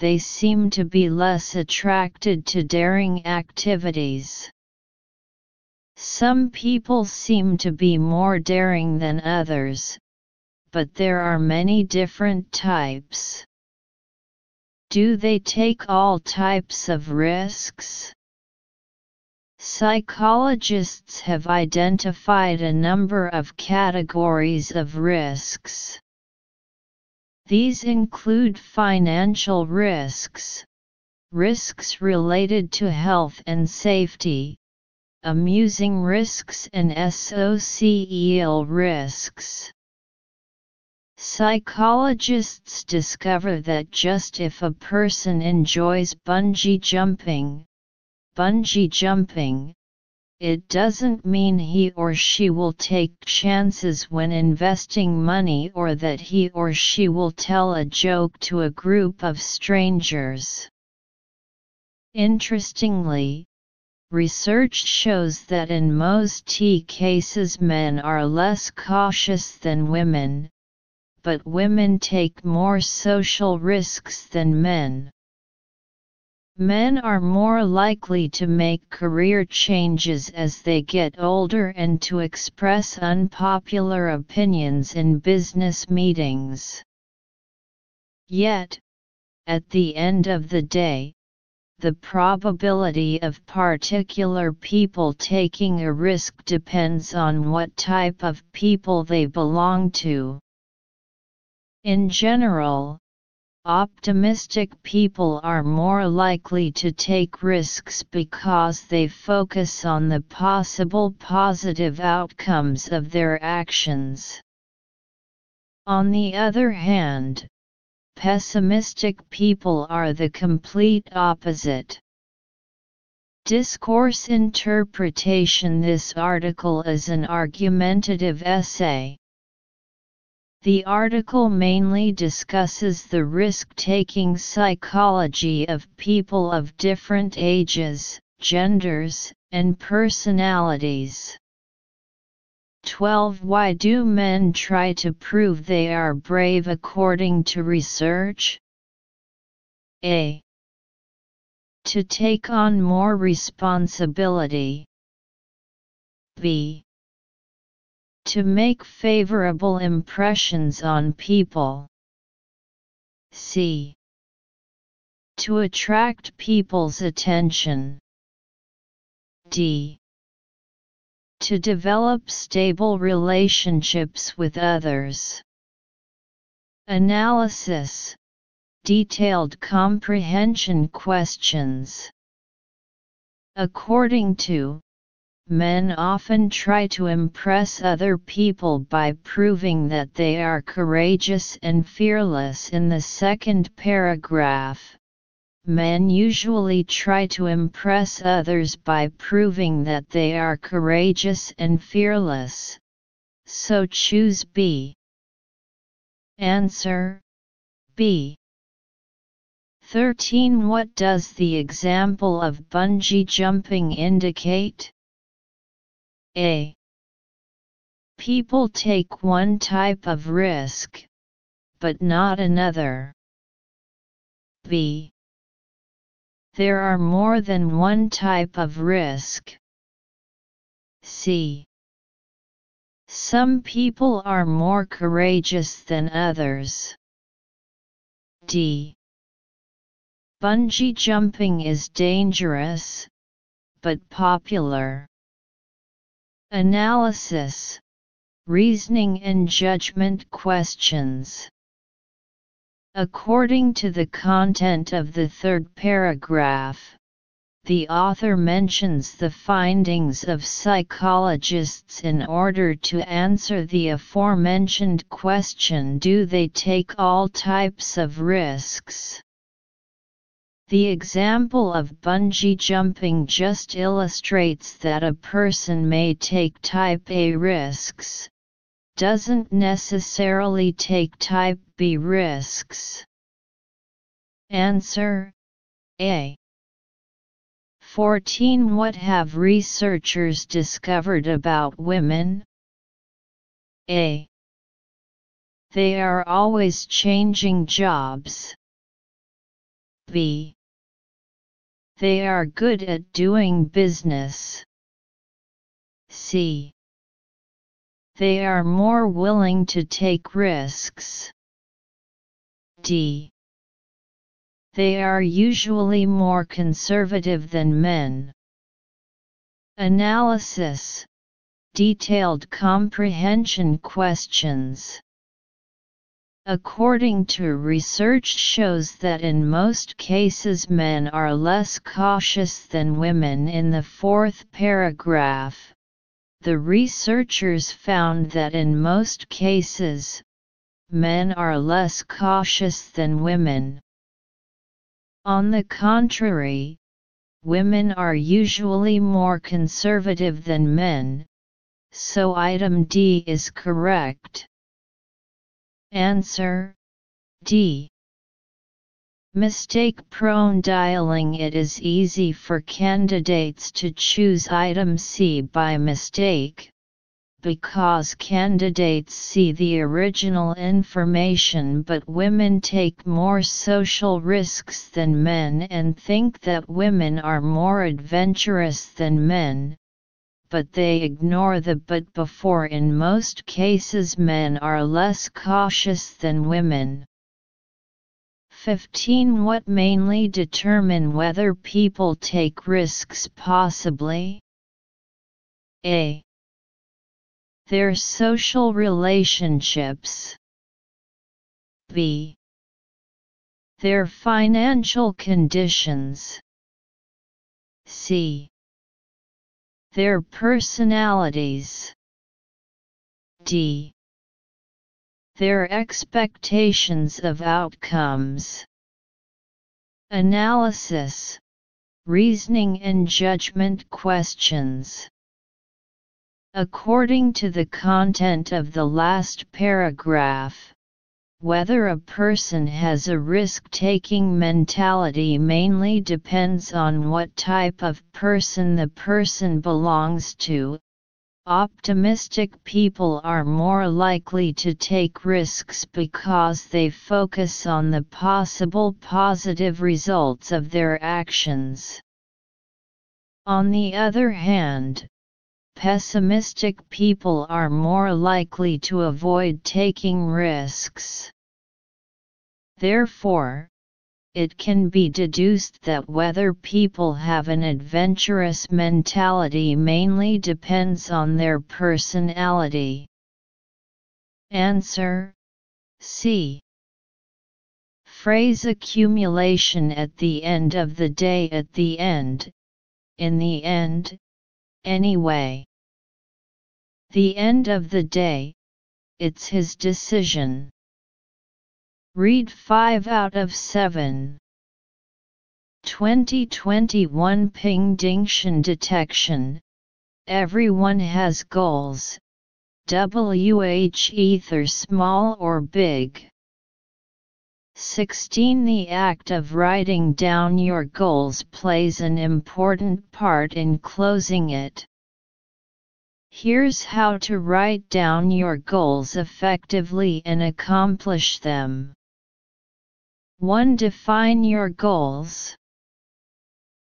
they seem to be less attracted to daring activities. Some people seem to be more daring than others, but there are many different types. Do they take all types of risks? Psychologists have identified a number of categories of risks. These include financial risks, risks related to health and safety, amusing risks and social risks. Psychologists discover that just if a person enjoys bungee jumping, bungee jumping, it doesn't mean he or she will take chances when investing money or that he or she will tell a joke to a group of strangers. Interestingly, research shows that in most T cases men are less cautious than women, but women take more social risks than men. Men are more likely to make career changes as they get older and to express unpopular opinions in business meetings. Yet, at the end of the day, the probability of particular people taking a risk depends on what type of people they belong to. In general, Optimistic people are more likely to take risks because they focus on the possible positive outcomes of their actions. On the other hand, pessimistic people are the complete opposite. Discourse Interpretation This article is an argumentative essay. The article mainly discusses the risk-taking psychology of people of different ages, genders, and personalities. 12 Why do men try to prove they are brave according to research? A. To take on more responsibility. B to make favorable impressions on people. C. To attract people's attention. D. To develop stable relationships with others. Analysis Detailed comprehension questions. According to Men often try to impress other people by proving that they are courageous and fearless in the second paragraph. Men usually try to impress others by proving that they are courageous and fearless. So choose B. Answer B. 13 What does the example of bungee jumping indicate? A. People take one type of risk, but not another. B. There are more than one type of risk. C. Some people are more courageous than others. D. Bungee jumping is dangerous, but popular. Analysis Reasoning and judgment questions. According to the content of the third paragraph, the author mentions the findings of psychologists in order to answer the aforementioned question Do they take all types of risks? The example of bungee jumping just illustrates that a person may take type A risks, doesn't necessarily take type B risks. Answer A. 14 What have researchers discovered about women? A. They are always changing jobs. B. They are good at doing business. C. They are more willing to take risks. D. They are usually more conservative than men. Analysis Detailed comprehension questions According to research shows that in most cases men are less cautious than women in the fourth paragraph. The researchers found that in most cases, men are less cautious than women. On the contrary, women are usually more conservative than men, so item D is correct. Answer. D. Mistake-prone dialing. It is easy for candidates to choose item C by mistake, because candidates see the original information but women take more social risks than men and think that women are more adventurous than men, but they ignore the but before in most cases men are less cautious than women. 15 What mainly determine whether people take risks possibly? A. Their social relationships. B. Their financial conditions. C. Their personalities. D. Their expectations of outcomes. Analysis, reasoning and judgment questions. According to the content of the last paragraph, whether a person has a risk-taking mentality mainly depends on what type of person the person belongs to. Optimistic people are more likely to take risks because they focus on the possible positive results of their actions. On the other hand, pessimistic people are more likely to avoid taking risks. Therefore, it can be deduced that whether people have an adventurous mentality mainly depends on their personality. Answer C. Phrase accumulation at the end of the day at the end, in the end, anyway. The end of the day, it's his decision. Read 5 out of 7. 2021 Ping Detection Everyone has goals. WH either small or big. 16 The act of writing down your goals plays an important part in closing it. Here's how to write down your goals effectively and accomplish them. 1. Define your goals.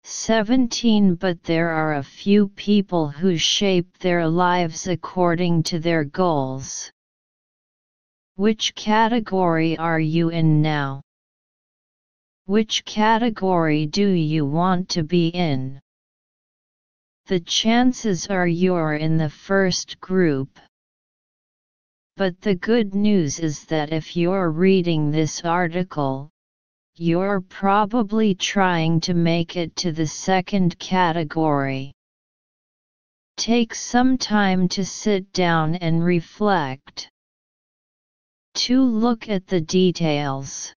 17 But there are a few people who shape their lives according to their goals. Which category are you in now? Which category do you want to be in? The chances are you're in the first group. But the good news is that if you're reading this article, you're probably trying to make it to the second category. Take some time to sit down and reflect. To look at the details.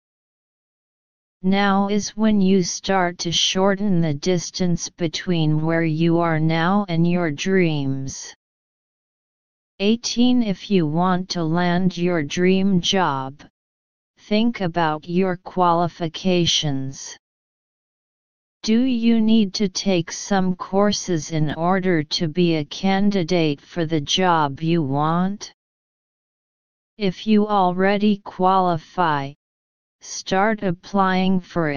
Now is when you start to shorten the distance between where you are now and your dreams. 18 If you want to land your dream job, think about your qualifications. Do you need to take some courses in order to be a candidate for the job you want? If you already qualify, Start applying for